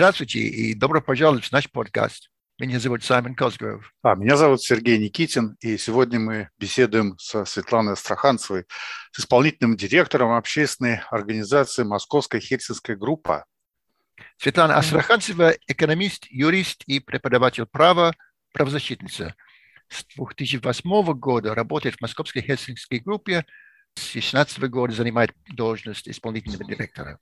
Здравствуйте и добро пожаловать в наш подкаст. Меня зовут Саймон Косгров. А, меня зовут Сергей Никитин, и сегодня мы беседуем со Светланой Астраханцевой, с исполнительным директором общественной организации «Московская Хельсинская группа». Светлана Астраханцева – экономист, юрист и преподаватель права, правозащитница. С 2008 года работает в Московской Хельсинской группе, с 2016 года занимает должность исполнительного директора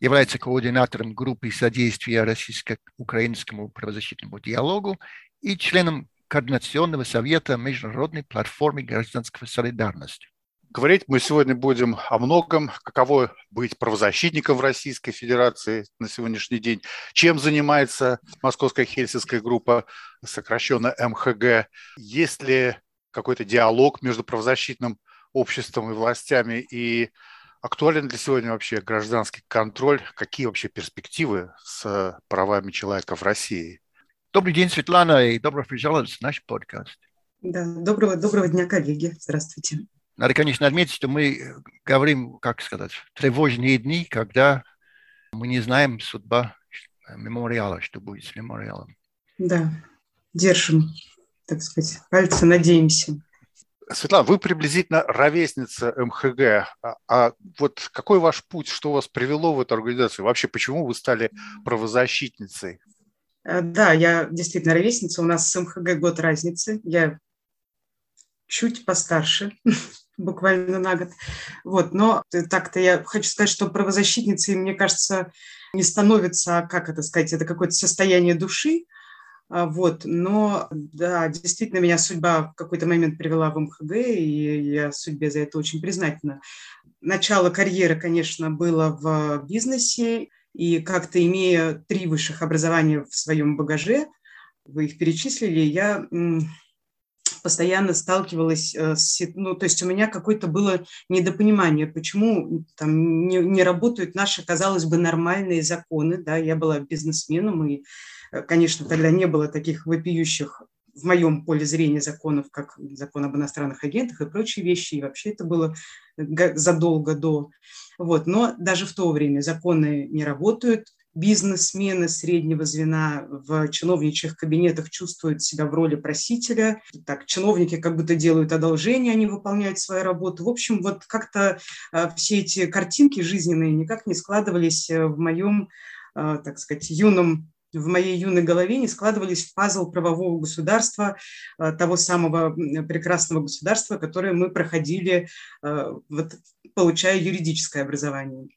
является координатором группы содействия российско-украинскому правозащитному диалогу и членом Координационного совета Международной платформы гражданского солидарности. Говорить мы сегодня будем о многом, каково быть правозащитником в Российской Федерации на сегодняшний день, чем занимается Московская Хельсинская группа, сокращенно МХГ, есть ли какой-то диалог между правозащитным обществом и властями, и Актуален для сегодня вообще гражданский контроль? Какие вообще перспективы с правами человека в России? Добрый день, Светлана, и добро пожаловать в наш подкаст. Да, доброго, доброго дня, коллеги. Здравствуйте. Надо, конечно, отметить, что мы говорим, как сказать, в тревожные дни, когда мы не знаем судьба мемориала, что будет с мемориалом. Да, держим, так сказать, пальцы, надеемся. Светлана, вы приблизительно ровесница МХГ. А, а вот какой ваш путь, что вас привело в эту организацию? Вообще, почему вы стали правозащитницей? Э, да, я действительно ровесница. У нас с МХГ год разницы. Я чуть постарше, буквально на год. Вот, но так-то я хочу сказать, что правозащитницей, мне кажется, не становится, как это сказать, это какое-то состояние души, а, вот, но да, действительно меня судьба в какой-то момент привела в МХГ, и я судьбе за это очень признательна. Начало карьеры, конечно, было в бизнесе, и как-то имея три высших образования в своем багаже, вы их перечислили, я постоянно сталкивалась э, с... Ну, то есть у меня какое-то было недопонимание, почему там не, не работают наши, казалось бы, нормальные законы. Да? Я была бизнесменом, и конечно, тогда не было таких вопиющих в моем поле зрения законов, как закон об иностранных агентах и прочие вещи, и вообще это было задолго до. Вот. Но даже в то время законы не работают, бизнесмены среднего звена в чиновничьих кабинетах чувствуют себя в роли просителя. Так, чиновники как будто делают одолжение, они выполняют свою работу. В общем, вот как-то э, все эти картинки жизненные никак не складывались э, в моем, так сказать, юном в моей юной голове не складывались в пазл правового государства, э, того самого прекрасного государства, которое мы проходили, э, вот, получая юридическое образование.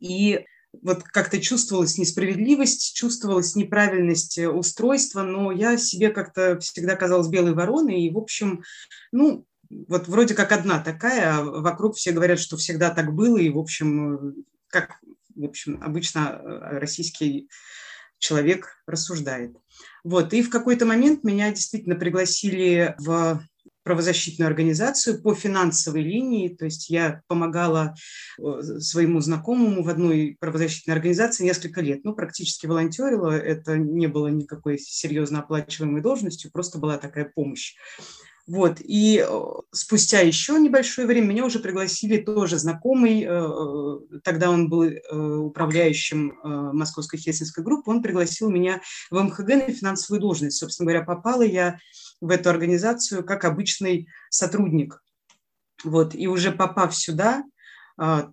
И вот как-то чувствовалась несправедливость, чувствовалась неправильность э, устройства, но я себе как-то всегда казалась белой вороной, и, в общем, ну, вот вроде как одна такая, а вокруг все говорят, что всегда так было, и, в общем, как, в общем, обычно российский человек рассуждает. Вот. И в какой-то момент меня действительно пригласили в правозащитную организацию по финансовой линии, то есть я помогала э, своему знакомому в одной правозащитной организации несколько лет, ну, практически волонтерила, это не было никакой серьезно оплачиваемой должностью, просто была такая помощь. Вот. И э, спустя еще небольшое время меня уже пригласили тоже знакомый, э, э, тогда он был управляющим Московской хельсинской группы, он пригласил меня в МХГ на финансовую должность. Собственно говоря, попала я в эту организацию как обычный сотрудник. Вот. И уже попав сюда,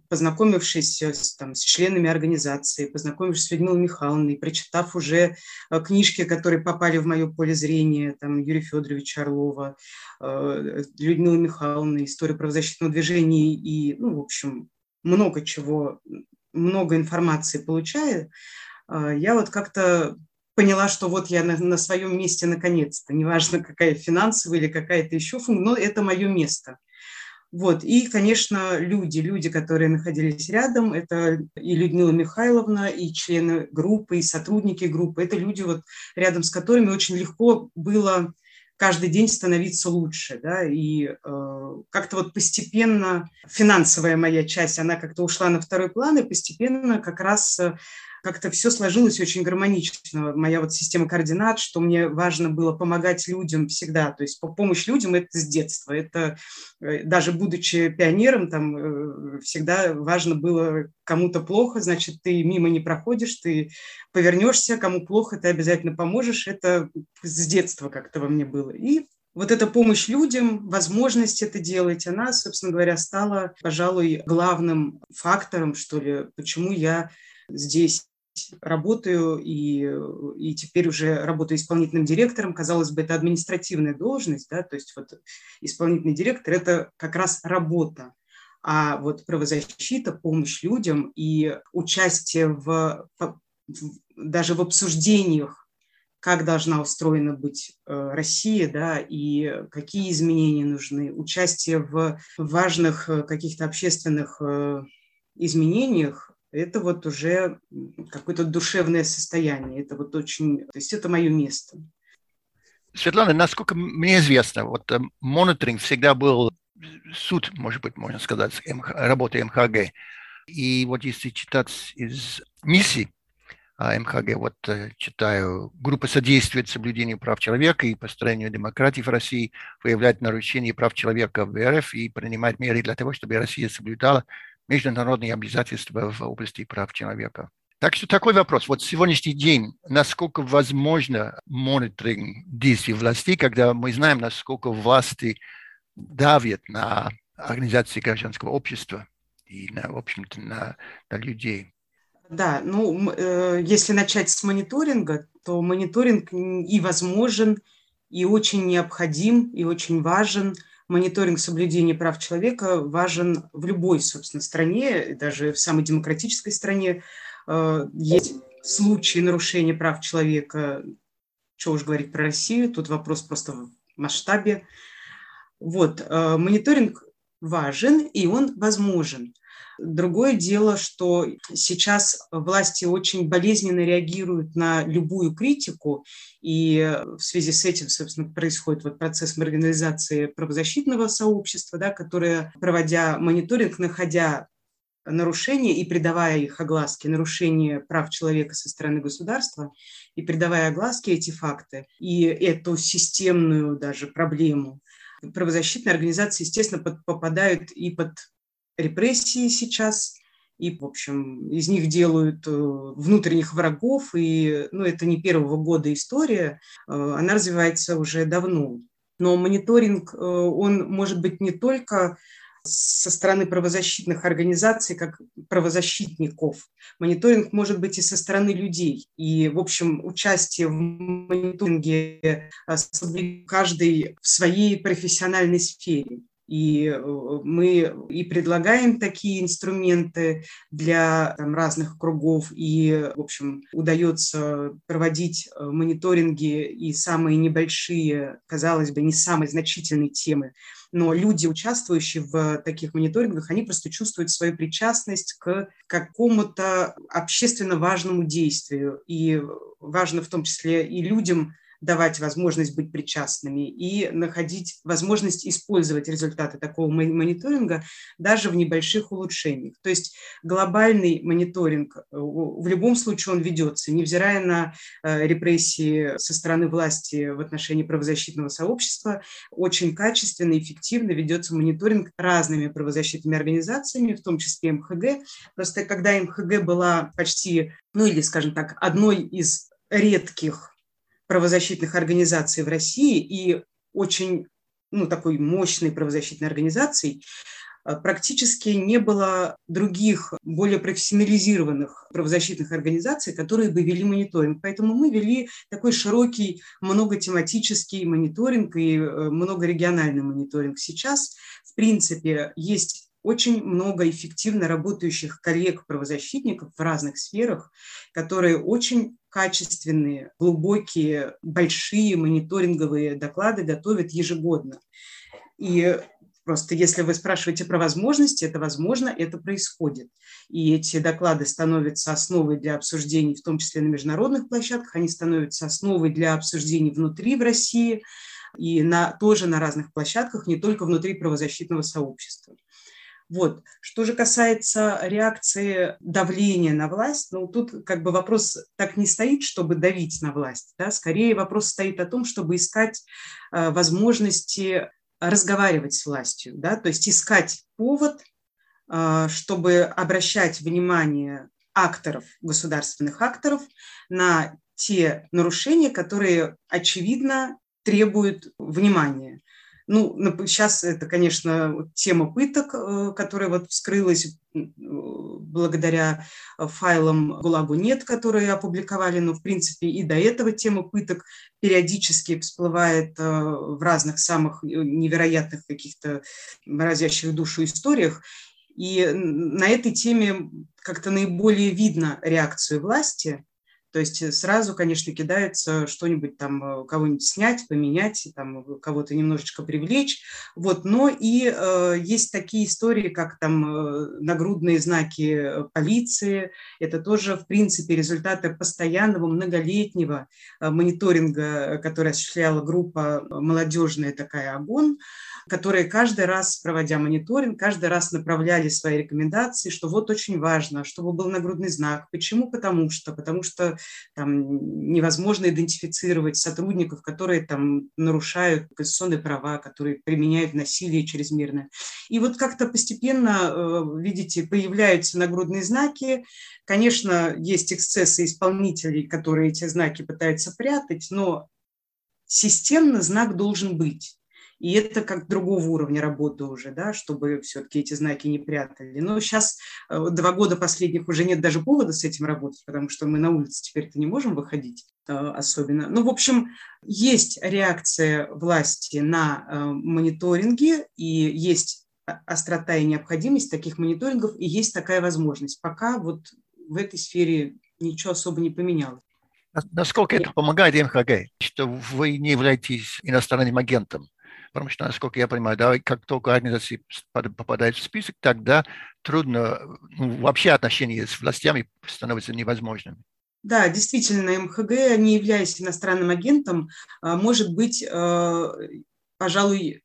познакомившись с, там, с членами организации, познакомившись с Людмилой Михайловной, прочитав уже а, книжки, которые попали в мое поле зрения, там, Юрия Федоровича Орлова, а, Людмила Михайловна, история правозащитного движения и, ну, в общем, много чего, много информации получая, я вот как-то поняла, что вот я на, на своем месте наконец-то, неважно какая финансовая или какая-то еще функция, но это мое место. Вот. И, конечно, люди, люди, которые находились рядом, это и Людмила Михайловна, и члены группы, и сотрудники группы, это люди, вот, рядом с которыми очень легко было каждый день становиться лучше, да, и э, как-то вот постепенно финансовая моя часть, она как-то ушла на второй план, и постепенно как раз э, как-то все сложилось очень гармонично. Моя вот система координат, что мне важно было помогать людям всегда. То есть помощь людям – это с детства. Это э, даже будучи пионером, там э, всегда важно было кому-то плохо, значит, ты мимо не проходишь, ты повернешься, кому плохо, ты обязательно поможешь. Это с детства как-то во мне было. И вот эта помощь людям, возможность это делать, она, собственно говоря, стала, пожалуй, главным фактором, что ли, почему я здесь работаю и, и теперь уже работаю исполнительным директором. Казалось бы, это административная должность, да, то есть вот исполнительный директор – это как раз работа. А вот правозащита, помощь людям и участие в, в даже в обсуждениях как должна устроена быть э, Россия, да, и какие изменения нужны, участие в важных э, каких-то общественных э, изменениях, это вот уже какое-то душевное состояние, это вот очень, то есть это мое место. Светлана, насколько мне известно, вот мониторинг всегда был суд, может быть, можно сказать, работы МХГ. И вот если читать из миссии, а, МХГ, вот э, читаю, группа содействует соблюдению прав человека и построению демократии в России, выявляет нарушения прав человека в РФ и принимает меры для того, чтобы Россия соблюдала международные обязательства в области прав человека. Так что такой вопрос. Вот сегодняшний день, насколько возможно мониторинг действий властей, когда мы знаем, насколько власти давят на организации гражданского общества и, на, в общем-то, на, на людей. Да, ну, э, если начать с мониторинга, то мониторинг и возможен, и очень необходим, и очень важен. Мониторинг соблюдения прав человека важен в любой, собственно, стране, даже в самой демократической стране. Э, есть случаи нарушения прав человека, что уж говорить про Россию, тут вопрос просто в масштабе. Вот, э, мониторинг важен, и он возможен – Другое дело, что сейчас власти очень болезненно реагируют на любую критику, и в связи с этим, собственно, происходит вот процесс маргинализации правозащитного сообщества, да, которое, проводя мониторинг, находя нарушения и придавая их огласке, нарушения прав человека со стороны государства, и придавая огласке эти факты, и эту системную даже проблему, правозащитные организации, естественно, попадают и под репрессии сейчас, и, в общем, из них делают э, внутренних врагов, и, ну, это не первого года история, э, она развивается уже давно. Но мониторинг, э, он может быть не только со стороны правозащитных организаций, как правозащитников. Мониторинг может быть и со стороны людей. И, в общем, участие в мониторинге каждый в своей профессиональной сфере. И э, мы и предлагаем такие инструменты для там, разных кругов, и, в общем, удается проводить э, мониторинги и самые небольшие, казалось бы, не самые значительные темы. Но люди, участвующие в таких мониторингах, они просто чувствуют свою причастность к какому-то общественно важному действию. И важно в том числе и людям, давать возможность быть причастными и находить возможность использовать результаты такого мониторинга даже в небольших улучшениях. То есть глобальный мониторинг, э, в любом случае он ведется, невзирая на э, репрессии со стороны власти в отношении правозащитного сообщества, очень качественно и эффективно ведется мониторинг разными правозащитными организациями, в том числе МХГ. Просто когда МХГ была почти, ну или, скажем так, одной из редких правозащитных организаций в России и очень ну, такой мощной правозащитной организацией, э, практически не было других, более профессионализированных правозащитных организаций, которые бы вели мониторинг. Поэтому мы вели такой широкий, многотематический мониторинг и э, многорегиональный мониторинг. Сейчас, в принципе, есть очень много эффективно работающих коллег-правозащитников в разных сферах, которые очень качественные, глубокие, большие мониторинговые доклады готовят ежегодно. И Просто если вы спрашиваете про возможности, это возможно, это происходит. И эти доклады становятся основой для обсуждений, в том числе на международных площадках, они становятся основой для обсуждений внутри в России и на, тоже на разных площадках, не только внутри правозащитного сообщества. Вот. Что же касается реакции давления на власть, ну тут как бы вопрос так не стоит, чтобы давить на власть, да? скорее вопрос стоит о том, чтобы искать э, возможности разговаривать с властью, да? то есть искать повод, э, чтобы обращать внимание акторов, государственных акторов на те нарушения, которые, очевидно, требуют внимания. Ну, сейчас это, конечно, тема пыток, э, которая вот вскрылась благодаря файлам ГУЛАГу нет, которые опубликовали, но, в принципе, и до этого тема пыток периодически всплывает э, в разных самых невероятных каких-то разящих душу историях. И на этой теме как-то наиболее видно реакцию власти, то есть э, сразу, конечно, кидается что-нибудь там, э, кого-нибудь снять, поменять, там, э, кого-то немножечко привлечь. Вот. Но и э, есть такие истории, как там нагрудные знаки полиции. Это тоже, в принципе, результаты постоянного многолетнего мониторинга, который осуществляла группа молодежная такая «Огонь», которые каждый раз, проводя мониторинг, каждый раз направляли свои рекомендации, что вот очень важно, чтобы был нагрудный знак. Почему? Потому что, потому что там невозможно идентифицировать сотрудников, которые там нарушают конституционные права, которые применяют насилие чрезмерное. И вот как-то постепенно, э, видите, появляются нагрудные знаки. Конечно, есть эксцессы исполнителей, которые эти знаки пытаются прятать, но системно знак должен быть. И это как другого уровня работы уже, да, чтобы все-таки эти знаки не прятали. Но сейчас э, два года последних уже нет даже повода с этим работать, потому что мы на улице теперь-то не можем выходить э, особенно. Ну, в общем, есть реакция власти на э, мониторинги, и есть острота и необходимость таких мониторингов, и есть такая возможность. Пока вот в этой сфере ничего особо не поменялось. Насколько это помогает МХГ, что вы не являетесь иностранным агентом? Что, насколько я понимаю, да, как только организация попадает в список, тогда трудно, ну, вообще отношения с властями становятся невозможными. Да, действительно, МХГ, не являясь иностранным агентом, а, может быть, а, пожалуй,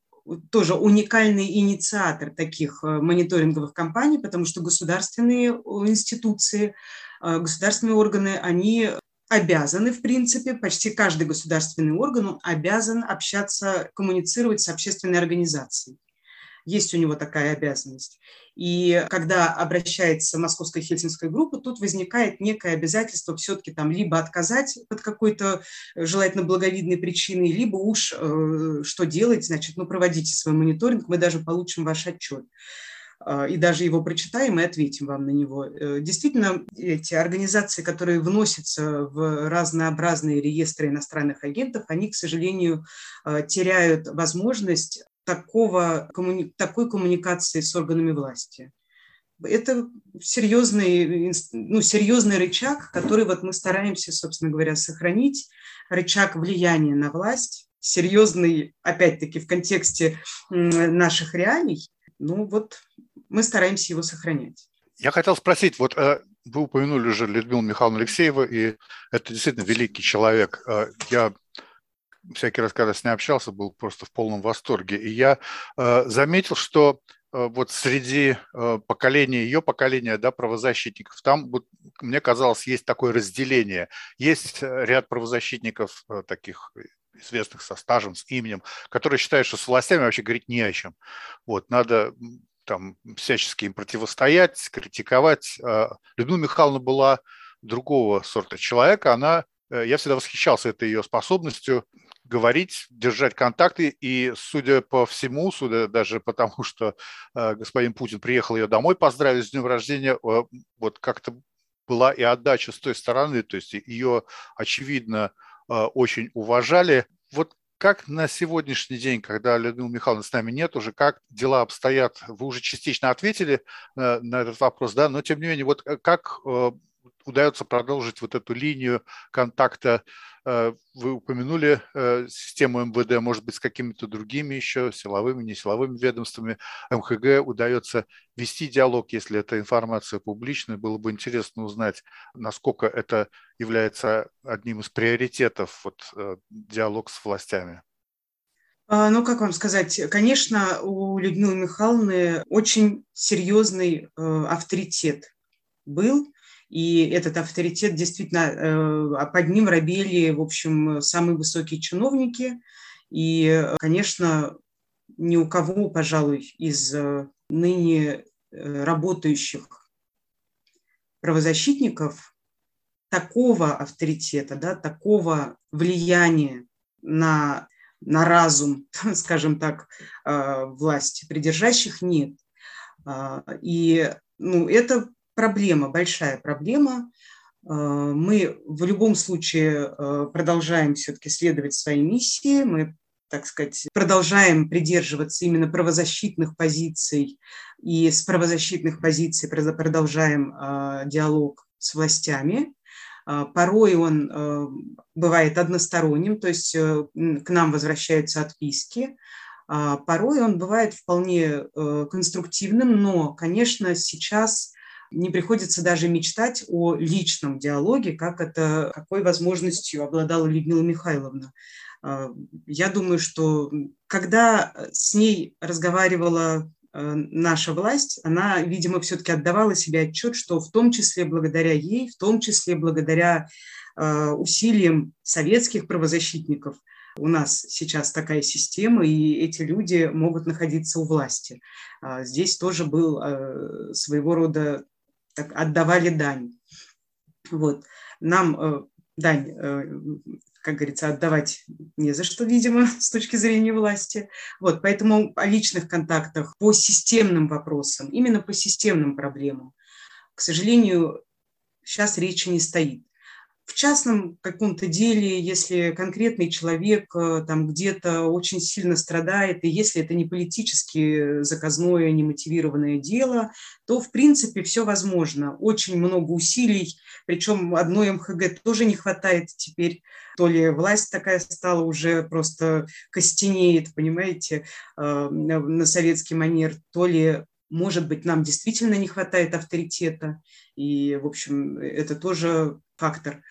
тоже уникальный инициатор таких а, мониторинговых кампаний, потому что государственные институции, государственные органы, они обязаны, в принципе, почти каждый государственный орган обязан общаться, коммуницировать с общественной организацией. Есть у него такая обязанность. И когда обращается Московская Хельсинская группа, тут возникает некое обязательство все-таки там либо отказать под какой-то э, желательно благовидной причиной, либо уж э, что делать, значит, ну проводите свой мониторинг, мы даже получим ваш отчет. А, и даже его прочитаем и ответим вам на него. Э, действительно, эти организации, которые вносятся в разнообразные реестры иностранных агентов, они, к сожалению, а, теряют возможность такого, такой коммуникации с органами власти. Это серьезный, ну, серьезный рычаг, который вот мы стараемся, собственно говоря, сохранить, рычаг влияния на власть, серьезный, опять-таки, в контексте наших реалий. Ну вот мы стараемся его сохранять. Я хотел спросить, вот э, вы упомянули уже Людмилу Михайловну Алексееву, и это действительно великий человек. Э, я всякий раз, когда с ней общался, был просто в полном восторге. И я э, заметил, что вот среди поколения, ее поколения, да, правозащитников, там, вот, мне казалось, есть такое разделение. Есть ряд правозащитников таких известных со стажем, с именем, которые считают, что с властями вообще говорить не о чем. Вот, надо там всячески им противостоять, критиковать. А, Людмила Михайловна была другого сорта человека. Она, э, я всегда восхищался этой ее способностью говорить, держать контакты. И, судя по всему, судя даже потому, что э, господин Путин приехал ее домой поздравить с днем рождения, э, вот как-то была и отдача с той стороны, то есть ее, очевидно, очень уважали. Вот как на сегодняшний день, когда Людмила Михайловна с нами нет уже, как дела обстоят? Вы уже частично ответили э, на этот вопрос, да, но тем не менее, вот э, как э, удается продолжить вот эту линию контакта. Э, вы упомянули э, систему МВД, может быть, с какими-то другими еще силовыми, несиловыми ведомствами. МХГ удается вести диалог, если эта информация публичная. Было бы интересно узнать, насколько это является одним из приоритетов вот, э, диалог с властями. А, ну, как вам сказать, конечно, у Людмилы Михайловны очень серьезный авторитет был, и этот авторитет действительно, э, под ним робели, в общем, самые высокие чиновники, и, конечно, ни у кого, пожалуй, из э, ныне работающих правозащитников такого авторитета, да, такого влияния на, на разум, скажем так, э, власти придержащих нет. И ну, это проблема, большая проблема. А, мы в любом случае э, продолжаем все-таки следовать своей миссии, мы так сказать, продолжаем придерживаться именно правозащитных позиций и с правозащитных позиций продолжаем э, диалог с властями. Э, порой он э, бывает односторонним, то есть э, к нам возвращаются отписки. Э, порой он бывает вполне э, конструктивным, но, конечно, сейчас не приходится даже мечтать о личном диалоге, как это, какой возможностью обладала Людмила Михайловна. А, я думаю, что когда с ней разговаривала э, наша власть, она, видимо, все-таки отдавала себе отчет, что в том числе благодаря ей, в том числе благодаря э, усилиям советских правозащитников, у нас сейчас такая система, и эти люди могут находиться у власти. А, здесь тоже был э, своего рода, так, отдавали дань. Вот. Нам дань как говорится, отдавать не за что, видимо, с точки зрения власти. Вот, поэтому о личных контактах по системным вопросам, именно по системным проблемам, к сожалению, сейчас речи не стоит в частном каком-то деле, если конкретный человек э, там где-то очень сильно страдает, и если это не политически заказное, немотивированное дело, то, в принципе, все возможно. Очень много усилий, причем одной МХГ тоже не хватает теперь. То ли власть такая стала уже просто костенеет, понимаете, э, на советский манер, то ли может быть, нам действительно не хватает авторитета, и, в общем, это тоже фактор.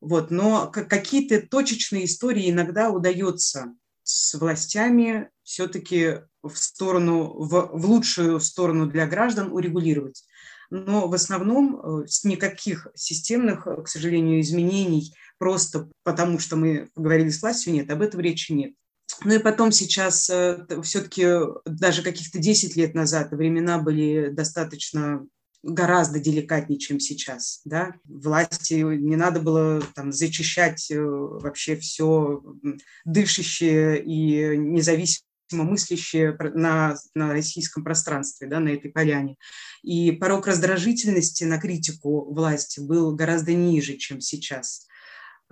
Вот. Но какие-то точечные истории иногда удается с властями все-таки в сторону, в, в лучшую сторону для граждан урегулировать. Но в основном э, никаких системных, к сожалению, изменений просто потому, что мы поговорили с властью, нет, об этом речи нет. Ну и потом сейчас э, все-таки даже каких-то 10 лет назад времена были достаточно гораздо деликатнее, чем сейчас. Да? Власти не надо было там, зачищать э, вообще все дышащее и независимо мыслящее на, на российском пространстве, да, на этой поляне. И порог раздражительности на критику власти был гораздо ниже, чем сейчас.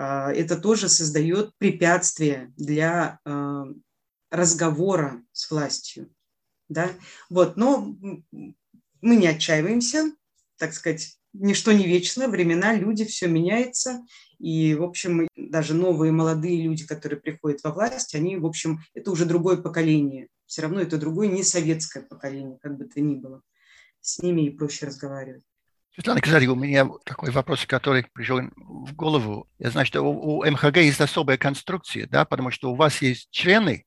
А, это тоже создает препятствие для э, разговора с властью. Да? Вот, но мы не отчаиваемся, так сказать, ничто не вечно, времена, люди, все меняется. И, в общем, даже новые молодые люди, которые приходят во власть, они, в общем, это уже другое поколение. Все равно это другое не советское поколение, как бы то ни было. С ними и проще разговаривать. Светлана, кстати, у меня такой вопрос, который пришел в голову. Я знаю, что у, у МХГ есть особая конструкция, да, потому что у вас есть члены,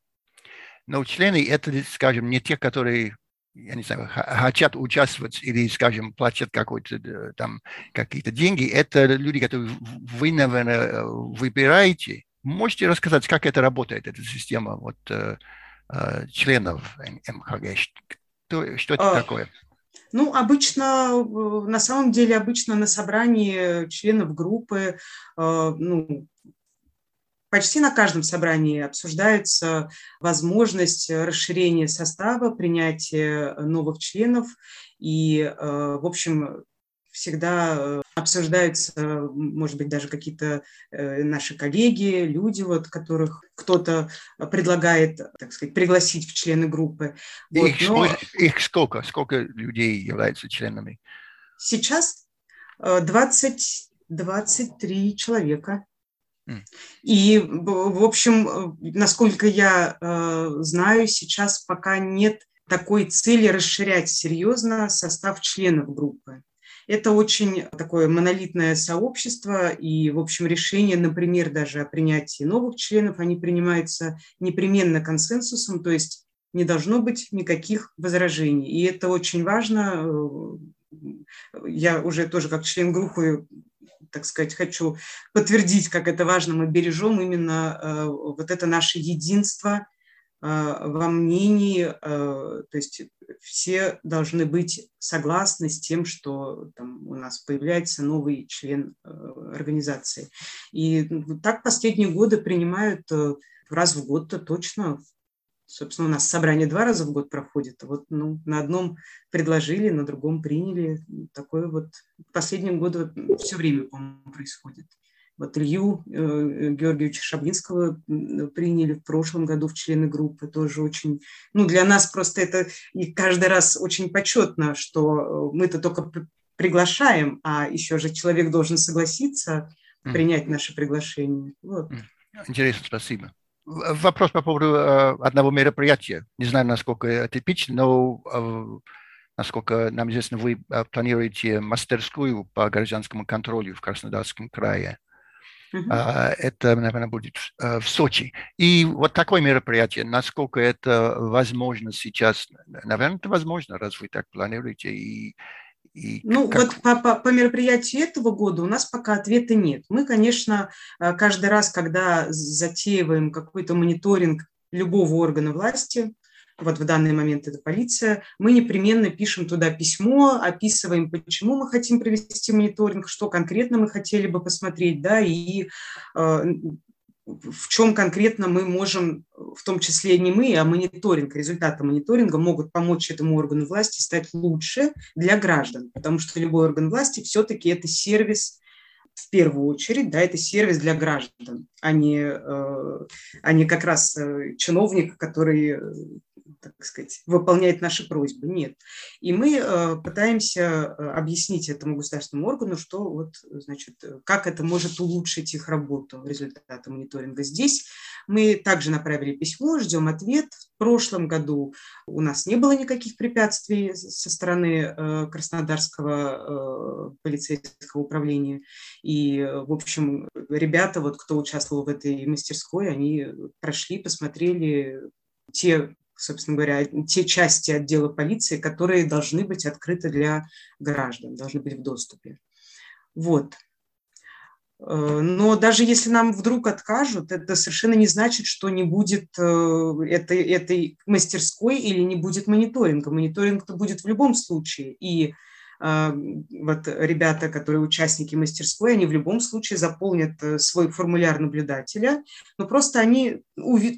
но члены это, скажем, не те, которые я не знаю, хотят участвовать или, скажем, платят какой-то э, там какие-то деньги, это люди, которые вы, наверное, э, выбираете. Можете рассказать, как это работает, эта система вот, э, членов МХГ? Что, что это а, такое? Ну, обычно, на самом деле, обычно на собрании членов группы, ну, Почти на каждом собрании обсуждается возможность расширения состава, принятия новых членов. И, э, в общем, всегда э, обсуждаются, может быть, даже какие-то э, наши коллеги, люди, вот, которых кто-то предлагает, так сказать, пригласить в члены группы. Вот, их, но... их сколько? Сколько людей являются членами? Сейчас 20, 23 человека. И, в общем, насколько я э, знаю, сейчас пока нет такой цели расширять серьезно состав членов группы. Это очень такое монолитное сообщество, и, в общем, решение, например, даже о принятии новых членов, они принимаются непременно консенсусом, то есть не должно быть никаких возражений. И это очень важно. Я уже тоже как член группы так сказать, хочу подтвердить, как это важно, мы бережем именно э, вот это наше единство э, во мнении, э, то есть все должны быть согласны с тем, что там, у нас появляется новый член организации. И так последние годы принимают раз в год-то точно Собственно, у нас собрание два раза в год проходит. Вот ну, на одном предложили, на другом приняли. Такое вот в последнем году все время, по-моему, происходит. Вот Илью э, Георгиевича Шаблинского приняли в прошлом году в члены группы. Тоже очень... Ну, для нас просто это и каждый раз очень почетно, что мы-то только приглашаем, а еще же человек должен согласиться принять наше приглашение. Вот. Интересно, спасибо. Вопрос по поводу э, одного мероприятия. Не знаю, насколько это типично, но э, насколько нам известно, вы э, планируете мастерскую по гражданскому контролю в Краснодарском крае. Uh-huh. Это, наверное, будет в Сочи. И вот такое мероприятие, насколько это возможно сейчас, наверное, это возможно, раз вы так планируете, и и ну, как... вот по, по, по мероприятию этого года у нас пока ответа нет. Мы, конечно, э, каждый раз, когда затеиваем какой-то мониторинг любого органа власти, вот в данный момент это полиция, мы непременно пишем туда письмо, описываем, почему мы хотим провести мониторинг, что конкретно мы хотели бы посмотреть, да, и э, в чем конкретно мы можем, в том числе не мы, а мониторинг, результаты мониторинга могут помочь этому органу власти стать лучше для граждан, потому что любой орган власти все-таки это сервис в первую очередь, да, это сервис для граждан, а не, э, а не как раз э, чиновник, который так сказать, выполняет наши просьбы. Нет. И мы э, пытаемся э, объяснить этому государственному органу, что вот, значит, как это может улучшить их работу, результаты мониторинга. Здесь мы также направили письмо, ждем ответ. В прошлом году у нас не было никаких препятствий со стороны э, Краснодарского полицейского управления. И, в общем, ребята, вот кто участвовал в этой мастерской, они прошли, посмотрели те собственно говоря, те части отдела полиции, которые должны быть открыты для граждан, должны быть в доступе. Вот. Э, но даже если нам вдруг откажут, это совершенно не значит, что не будет э, этой, этой мастерской или не будет мониторинга. Мониторинг-то будет в любом случае. И вот ребята, которые участники мастерской, они в любом случае заполнят э, свой формуляр наблюдателя, но просто они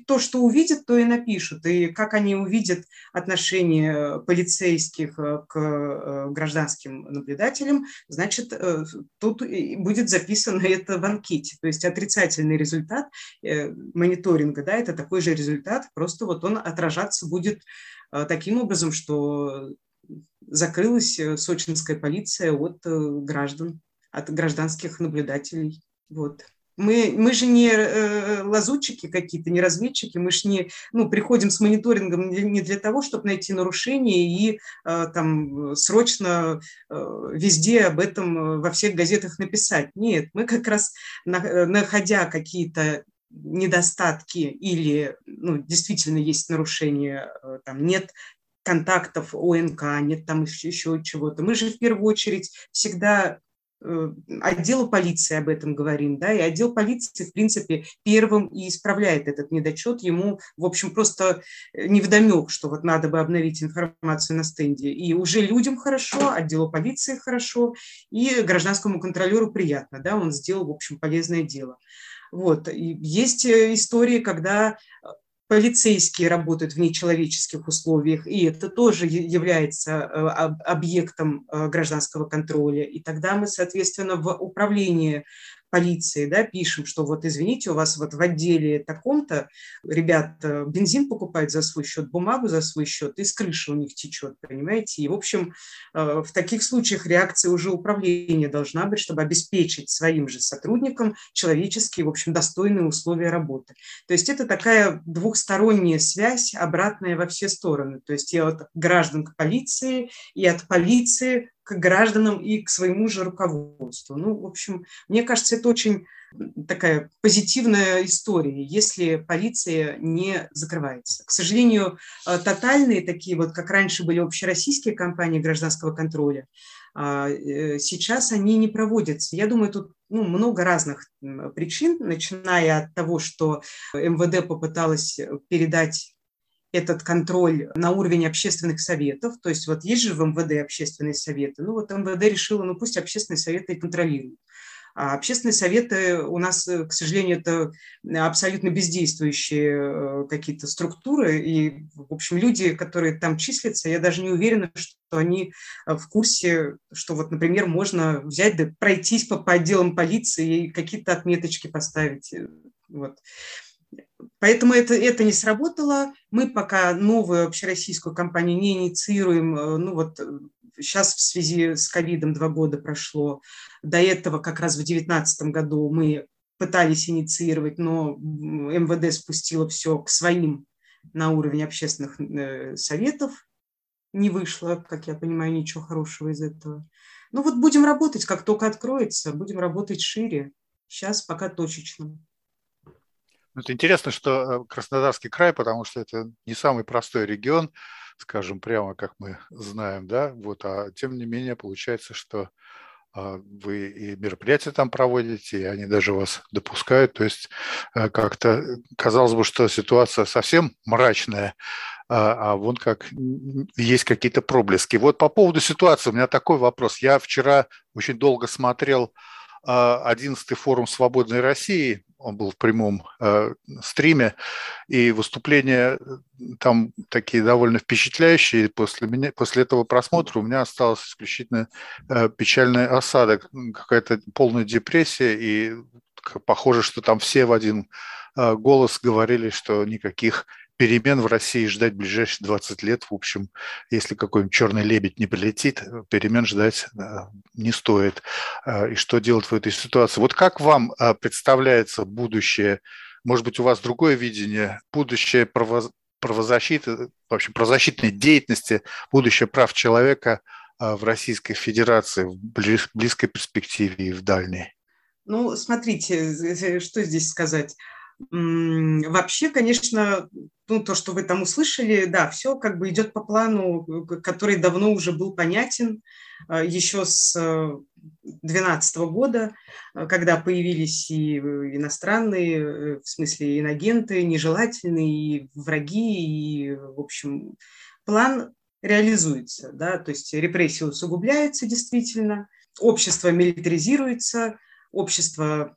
то, что увидят, то и напишут. И как они увидят отношение полицейских э, к э, гражданским наблюдателям, значит, тут будет записано это в анкете. То есть отрицательный результат мониторинга, да, это такой же результат, просто вот он отражаться будет таким образом, что закрылась э, сочинская полиция от э, граждан, от гражданских наблюдателей. Вот. Мы, мы же не э, лазутчики какие-то, не разведчики, мы же не ну, приходим с мониторингом не для того, чтобы найти нарушения и э, там срочно э, везде об этом э, во всех газетах написать. Нет, мы как раз, на, находя какие-то недостатки или ну, действительно есть нарушения, там нет контактов ОНК, нет там еще, еще чего-то. Мы же в первую очередь всегда э, отделу полиции об этом говорим, да, и отдел полиции, в принципе, первым и исправляет этот недочет. Ему, в общем, просто невдомек, что вот надо бы обновить информацию на стенде. И уже людям хорошо, отделу полиции хорошо, и гражданскому контролеру приятно, да, он сделал, в общем, полезное дело. Вот. И есть э, истории, когда полицейские работают в нечеловеческих условиях, и это тоже является э, объектом э, гражданского контроля. И тогда мы, соответственно, в управлении полиции, да, пишем, что вот извините, у вас вот в отделе таком-то ребята бензин покупают за свой счет, бумагу за свой счет, и с крыши у них течет, понимаете? И, в общем, э, в таких случаях реакция уже управления должна быть, чтобы обеспечить своим же сотрудникам человеческие, в общем, достойные условия работы. То есть это такая двухсторонняя связь, обратная во все стороны. То есть и от граждан к полиции, и от полиции к гражданам и к своему же руководству. Ну, в общем, мне кажется, это очень такая позитивная история, если полиция не закрывается. К сожалению, э, тотальные такие вот, как раньше были общероссийские кампании гражданского контроля, а, э, сейчас они не проводятся. Я думаю, тут ну, много разных причин, начиная от того, что МВД попыталась передать этот контроль на уровень общественных советов. То есть вот есть же в МВД общественные советы. Ну вот МВД решила, ну пусть общественные советы и контролируют. А общественные советы у нас, э, к сожалению, это абсолютно бездействующие э, какие-то структуры. И, в общем, люди, которые там числятся, я даже не уверена, что они э, в курсе, что вот, например, можно взять да пройтись по, по отделам полиции и какие-то отметочки поставить. Вот. Поэтому это, это не сработало. Мы пока новую общероссийскую кампанию не инициируем. Ну вот сейчас в связи с ковидом два года прошло. До этого как раз в 2019 году мы пытались инициировать, но МВД спустило все к своим на уровень общественных э, советов. Не вышло, как я понимаю, ничего хорошего из этого. Ну вот будем работать, как только откроется, будем работать шире. Сейчас пока точечно. Ну, это интересно, что э, Краснодарский край, потому что это не самый простой регион, скажем прямо, как мы знаем, да, вот, а тем не менее получается, что а, вы и мероприятия там проводите, и они даже вас допускают, то есть э, как-то казалось бы, что ситуация совсем мрачная, а, а вон как есть какие-то проблески. Вот по поводу ситуации у меня такой вопрос. Я вчера очень долго смотрел 11-й а, форум «Свободной России», он был в прямом э, стриме, и выступления э, там такие довольно впечатляющие. После, меня, после этого просмотра у меня осталось исключительно э, печальный осадок, какая-то полная депрессия, и похоже, что там все в один э, голос говорили, что никаких перемен в России ждать в ближайшие 20 лет, в общем, если какой-нибудь черный лебедь не прилетит, перемен ждать э, не стоит. Э, и что делать в этой ситуации? Вот как вам э, представляется будущее, может быть, у вас другое видение, будущее право, правозащиты, вообще правозащитной деятельности, будущее прав человека в Российской Федерации в близкой перспективе и в дальней? Ну, смотрите, что здесь сказать. Вообще, конечно, ну, то, что вы там услышали, да, все как бы идет по плану, который давно уже был понятен а, еще с 2012 года, а, когда появились и иностранные, э, в смысле инагенты, нежелательные, и враги, и, в общем, план реализуется, да, то есть репрессии усугубляются действительно, общество милитаризируется, общество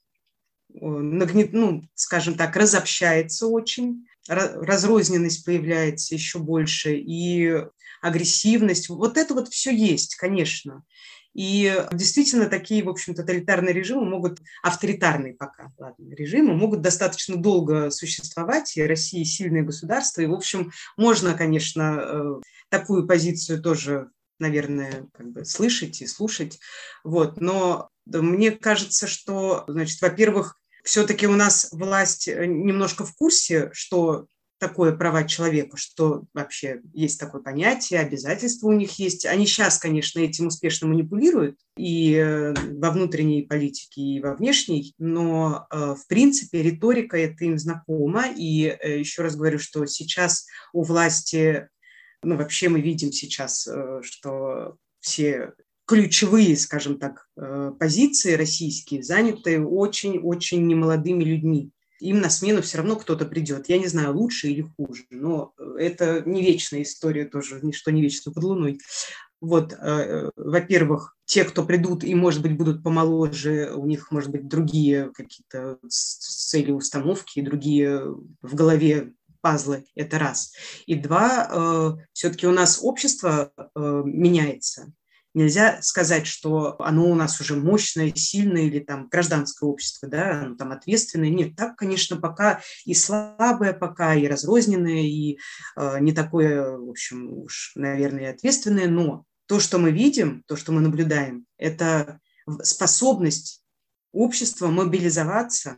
нагнет, ну, скажем так, разобщается очень, разрозненность появляется еще больше, и агрессивность. Вот это вот все есть, конечно. И действительно такие, в общем, тоталитарные режимы могут, авторитарные пока ладно, режимы, могут достаточно долго существовать, и Россия сильное государство, и, в общем, можно, конечно, э, такую позицию тоже наверное, как бы слышать и слушать. Вот. Но мне кажется, что, значит, во-первых, все-таки у нас власть э, немножко в курсе, что такое права человека, что вообще есть такое понятие, обязательства у них есть. Они сейчас, конечно, этим успешно манипулируют и э, во внутренней политике, и во внешней, но э, в принципе риторика это им знакома. И еще раз говорю, что сейчас у власти, ну вообще мы видим сейчас, что все ключевые, скажем так, э, позиции российские заняты очень-очень немолодыми людьми. Им на смену все равно кто-то придет. Я не знаю, лучше или хуже, но это не вечная история тоже, ничто не вечно под луной. Вот, э, во-первых, те, кто придут и, может быть, будут помоложе, у них, может быть, другие какие-то цели, установки, другие в голове пазлы, это раз. И два, э, все-таки у нас общество меняется. Нельзя сказать, что оно у нас уже мощное, сильное или там гражданское общество, да, оно там ответственное. Нет, так, конечно, пока и слабое, пока и разрозненное, и э, не такое, в общем, уж, наверное, ответственное, но то, что мы видим, то, что мы наблюдаем, это способность общества мобилизоваться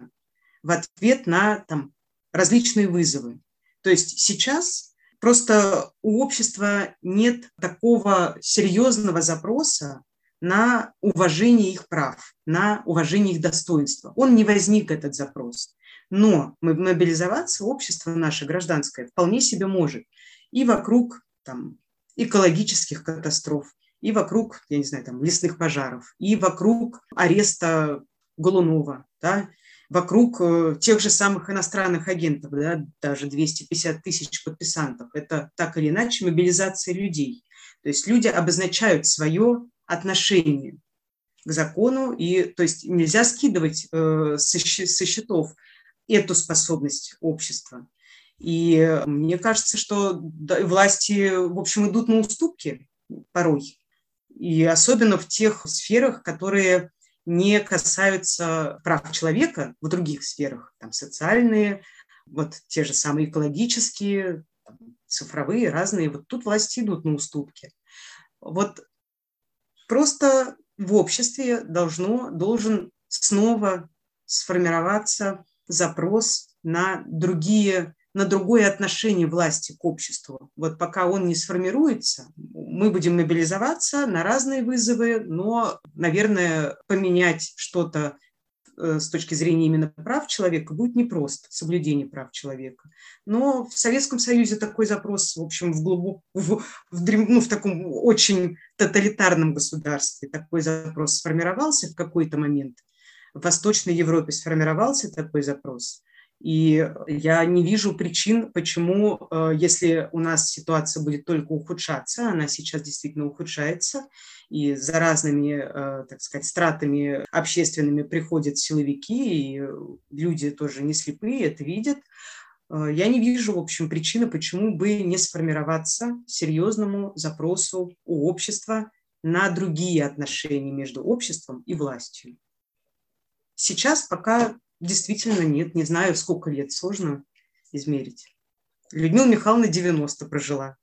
в ответ на там, различные вызовы. То есть сейчас Просто у общества нет такого серьезного запроса на уважение их прав, на уважение их достоинства. Он не возник, этот запрос. Но мобилизоваться общество наше гражданское вполне себе может. И вокруг там, экологических катастроф, и вокруг, я не знаю, там, лесных пожаров, и вокруг ареста Голунова, да, вокруг э, тех же самых иностранных агентов, да, даже 250 тысяч подписантов. Это так или иначе мобилизация людей. То есть люди обозначают свое отношение к закону, и то есть нельзя скидывать э, со, со счетов эту способность общества. И мне кажется, что власти, в общем, идут на уступки порой. И особенно в тех сферах, которые не касаются прав человека в других сферах, там социальные, вот те же самые экологические, цифровые, разные. Вот тут власти идут на уступки. Вот просто в обществе должно, должен снова сформироваться запрос на другие на другое отношение власти к обществу. Вот пока он не сформируется, мы будем мобилизоваться на разные вызовы, но, наверное, поменять что-то э, с точки зрения именно прав человека будет непросто, соблюдение прав человека. Но в Советском Союзе такой запрос, в общем, в, глубок, в, в, ну, в таком очень тоталитарном государстве такой запрос сформировался в какой-то момент. В Восточной Европе сформировался такой запрос. И я не вижу причин, почему, э, если у нас ситуация будет только ухудшаться, она сейчас действительно ухудшается, и за разными, э, так сказать, стратами общественными приходят силовики, и люди тоже не слепые, это видят, э, я не вижу, в общем, причины, почему бы не сформироваться серьезному запросу у общества на другие отношения между обществом и властью. Сейчас пока Действительно нет, не знаю, сколько лет, сложно измерить. Людмила Михайловна 90 прожила.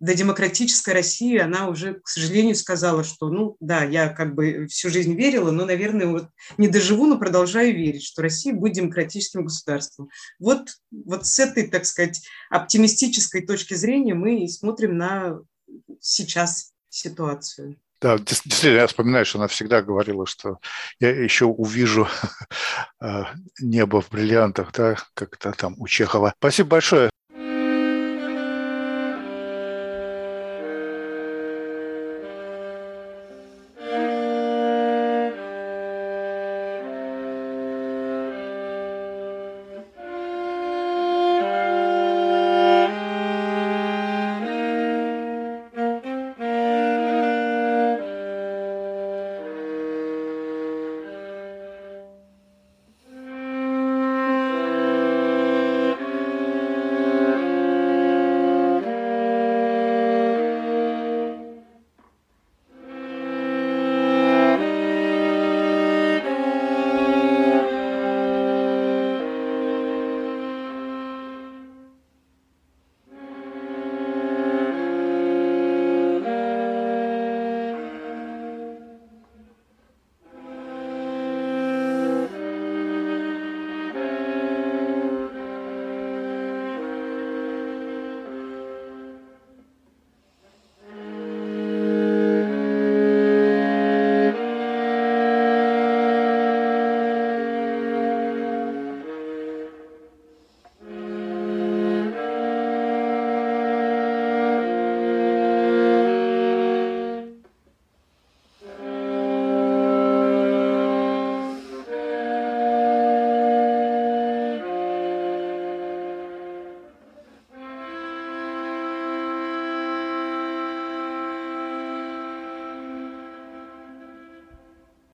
До демократической России она уже, к сожалению, сказала, что, ну да, я как бы всю жизнь верила, но, наверное, вот не доживу, но продолжаю верить, что Россия будет демократическим государством. Вот, вот с этой, так сказать, оптимистической точки зрения мы и смотрим на сейчас ситуацию. Да, действительно, я вспоминаю, что она всегда говорила, что я еще увижу э, небо в бриллиантах, да, как-то там у Чехова. Спасибо большое.